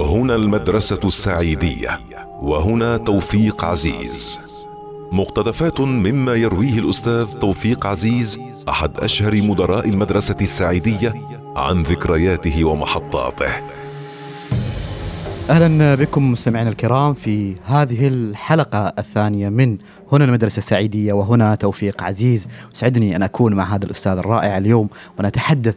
هنا المدرسة السعيدية وهنا توفيق عزيز. مقتطفات مما يرويه الأستاذ توفيق عزيز أحد أشهر مدراء المدرسة السعيدية عن ذكرياته ومحطاته. أهلا بكم مستمعينا الكرام في هذه الحلقة الثانية من هنا المدرسة السعيدية وهنا توفيق عزيز. سعدني أن أكون مع هذا الأستاذ الرائع اليوم ونتحدث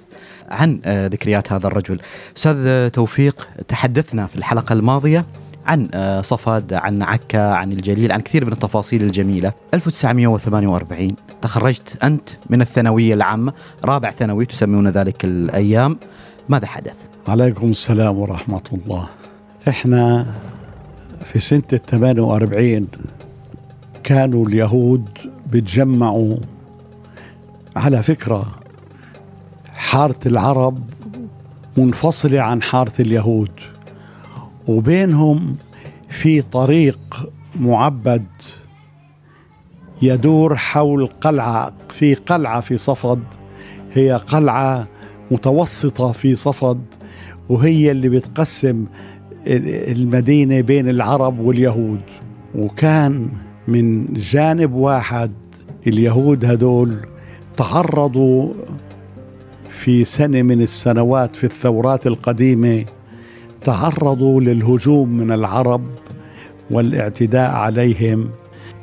عن آه، ذكريات هذا الرجل. أستاذ توفيق تحدثنا في الحلقة الماضية عن آه، صفد عن عكا عن الجليل عن كثير من التفاصيل الجميلة. 1948 تخرجت أنت من الثانوية العامة رابع ثانوي تسمون ذلك الأيام. ماذا حدث؟ عليكم السلام ورحمة الله. إحنا في سنة ال 48 كانوا اليهود بيتجمعوا على فكرة حارة العرب منفصلة عن حارة اليهود وبينهم في طريق معبد يدور حول قلعة في قلعة في صفد هي قلعة متوسطة في صفد وهي اللي بتقسم المدينة بين العرب واليهود. وكان من جانب واحد اليهود هدول تعرضوا في سنة من السنوات في الثورات القديمة تعرضوا للهجوم من العرب والاعتداء عليهم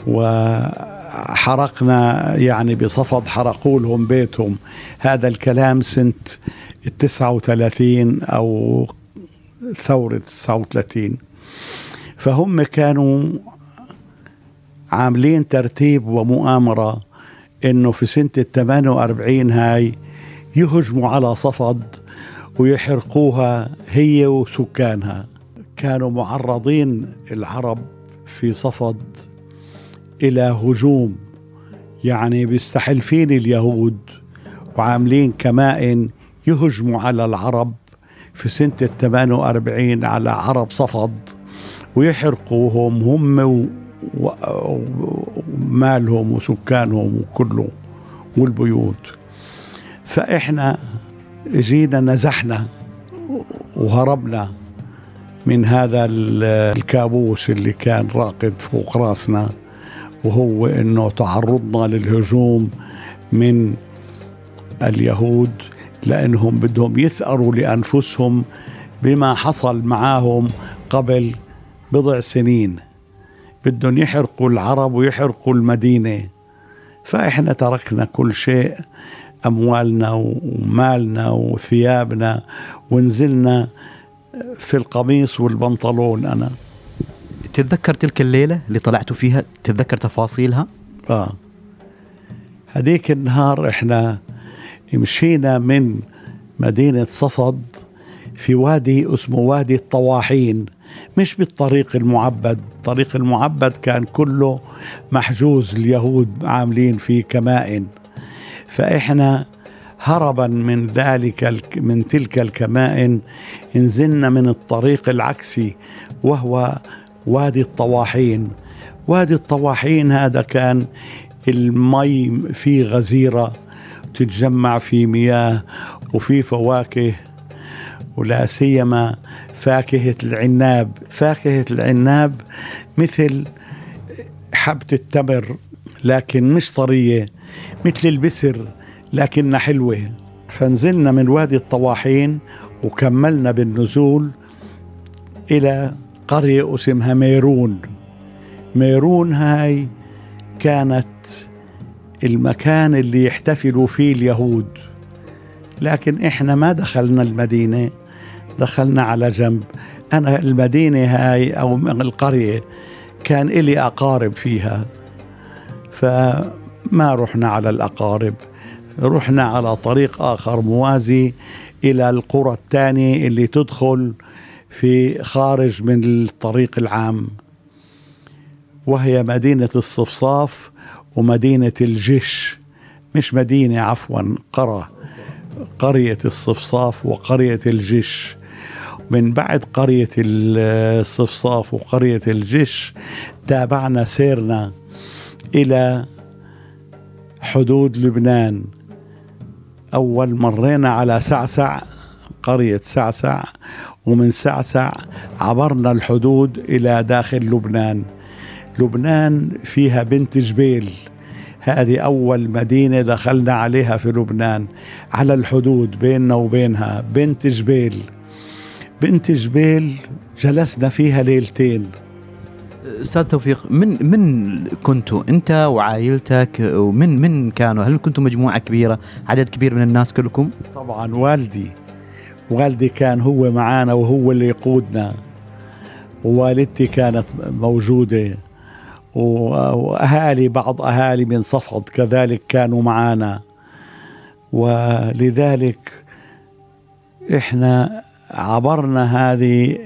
وحرقنا يعني بصفد حرقوا لهم بيتهم. هذا الكلام سنة التسعة وثلاثين أو ثورة 39 فهم كانوا عاملين ترتيب ومؤامرة إنه في سنة ال 48 هاي يهجموا على صفد ويحرقوها هي وسكانها. كانوا معرضين العرب في صفد إلى هجوم يعني بيستحلفين اليهود وعاملين كمائن يهجموا على العرب في سنة ال 48 على عرب صفد ويحرقوهم هم ومالهم وسكانهم وكله والبيوت. فإحنا جينا نزحنا وهربنا من هذا الكابوس اللي كان راقد فوق راسنا وهو إنه تعرضنا للهجوم من اليهود لأنهم بدهم يثأروا لأنفسهم بما حصل معاهم قبل بضع سنين. بدهم يحرقوا العرب ويحرقوا المدينة. فإحنا تركنا كل شيء. أموالنا ومالنا وثيابنا ونزلنا في القميص والبنطلون أنا. تتذكر تلك الليلة اللي طلعتوا فيها؟ تتذكر تفاصيلها؟ آه. هذيك النهار إحنا مشينا من مدينة صفد في وادي اسمه وادي الطواحين مش بالطريق المعبد. الطريق المعبد كان كله محجوز اليهود عاملين فيه كمائن. فإحنا هربا من ذلك من تلك الكمائن نزلنا من الطريق العكسي وهو وادي الطواحين. وادي الطواحين هذا كان المي فيه غزيرة تتجمع في مياه وفي فواكه ولا سيما فاكهة العناب. فاكهة العناب مثل حبة التمر لكن مش طرية. مثل البسر لكنها حلوة. فنزلنا من وادي الطواحين وكملنا بالنزول إلى قرية اسمها ميرون. ميرون هاي كانت المكان اللي يحتفلوا فيه اليهود. لكن إحنا ما دخلنا المدينة دخلنا على جنب. أنا المدينة هاي أو القرية كان إلي أقارب فيها. فما رحنا على الأقارب رحنا على طريق آخر موازي إلى القرى الثانية اللي تدخل في خارج من الطريق العام. وهي مدينة الصفصاف ومدينة الجيش مش مدينة عفوا قرى قرية الصفصاف وقرية الجيش. من بعد قرية الصفصاف وقرية الجيش تابعنا سيرنا إلى حدود لبنان. أول مرينا على سعسع قرية سعسع ومن سعسع عبرنا الحدود إلى داخل لبنان. لبنان فيها بنت جبيل. هذه أول مدينة دخلنا عليها في لبنان على الحدود بيننا وبينها. بنت جبيل. بنت جبيل جلسنا فيها ليلتين. أستاذ توفيق من من كنتوا أنت وعائلتك ومن من كانوا هل كنتوا مجموعة كبيرة عدد كبير من الناس كلكم؟ طبعا والدي والدي كان هو معانا وهو اللي يقودنا. ووالدتي كانت موجودة. وأهالي بعض أهالي من صفد كذلك كانوا معنا ولذلك إحنا عبرنا هذه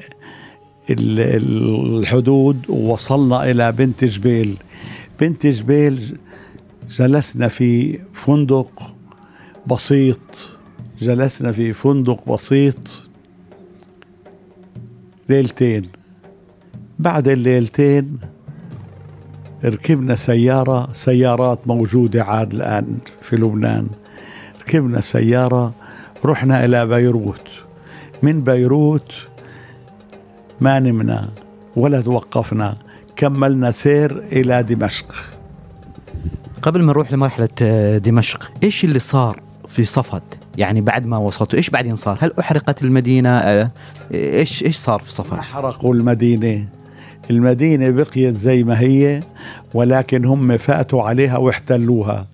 الحدود ووصلنا إلى بنت جبيل. بنت جبيل جلسنا في فندق بسيط. جلسنا في فندق بسيط ليلتين. بعد الليلتين ركبنا سيارة سيارات موجودة عاد الآن في لبنان. ركبنا سيارة رحنا إلى بيروت. من بيروت ما نمنا ولا توقفنا كملنا سير إلى دمشق. قبل ما نروح لمرحلة آه، دمشق إيش اللي صار في صفد؟ يعني بعد ما وصلتوا إيش بعدين صار؟ هل أحرقت المدينة؟ آه، إيش إيش صار في صفد؟ حرقوا المدينة. المدينة بقيت زي ما هي ولكن هم فاتوا عليها واحتلوها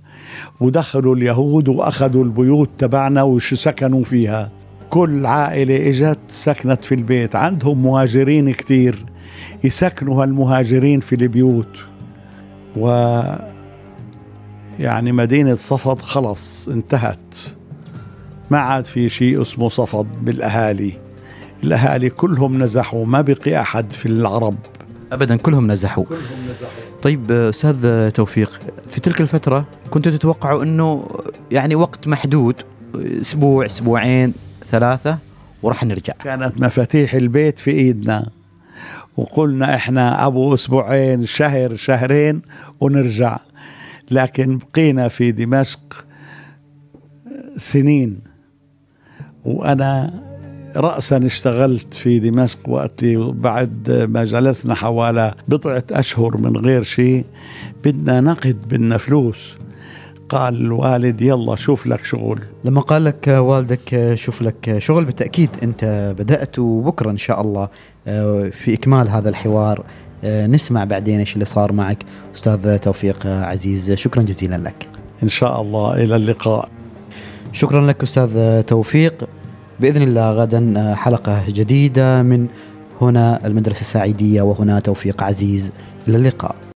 ودخلوا اليهود وأخذوا البيوت تبعنا وش سكنوا فيها. كل عائلة إجت سكنت في البيت. عندهم مهاجرين كتير. يسكنوا هالمهاجرين في البيوت. و يعني مدينة صفد خلص انتهت. ما عاد في شيء اسمه صفد بالأهالي. الأهالي كلهم نزحوا ما بقي أحد في العرب. ابدا كلهم نزحوا. كلهم نزحوا. طيب أستاذ توفيق في تلك الفترة كنتوا تتوقعوا إنه يعني وقت محدود أسبوع أسبوعين؟ ثلاثة وراح نرجع. كانت مفاتيح البيت في إيدنا. وقلنا إحنا أبو أسبوعين شهر شهرين ونرجع. لكن بقينا في دمشق سنين. وأنا رأسا اشتغلت في دمشق وقت بعد ما جلسنا حوالي بضعة أشهر من غير شيء. بدنا نقد بدنا فلوس. قال الوالد يلا شوف لك شغل. لما قال لك والدك شوف لك شغل بالتأكيد أنت بدأت وبكرة إن شاء الله آه، في إكمال هذا الحوار آه، نسمع بعدين إيش اللي صار معك. أستاذ توفيق عزيز شكرا جزيلا لك. إن شاء الله. إلى اللقاء. شكرا لك أستاذ توفيق. بإذن الله غدا آه، حلقة جديدة من هنا المدرسة السعيدية وهنا توفيق عزيز. إلى اللقاء.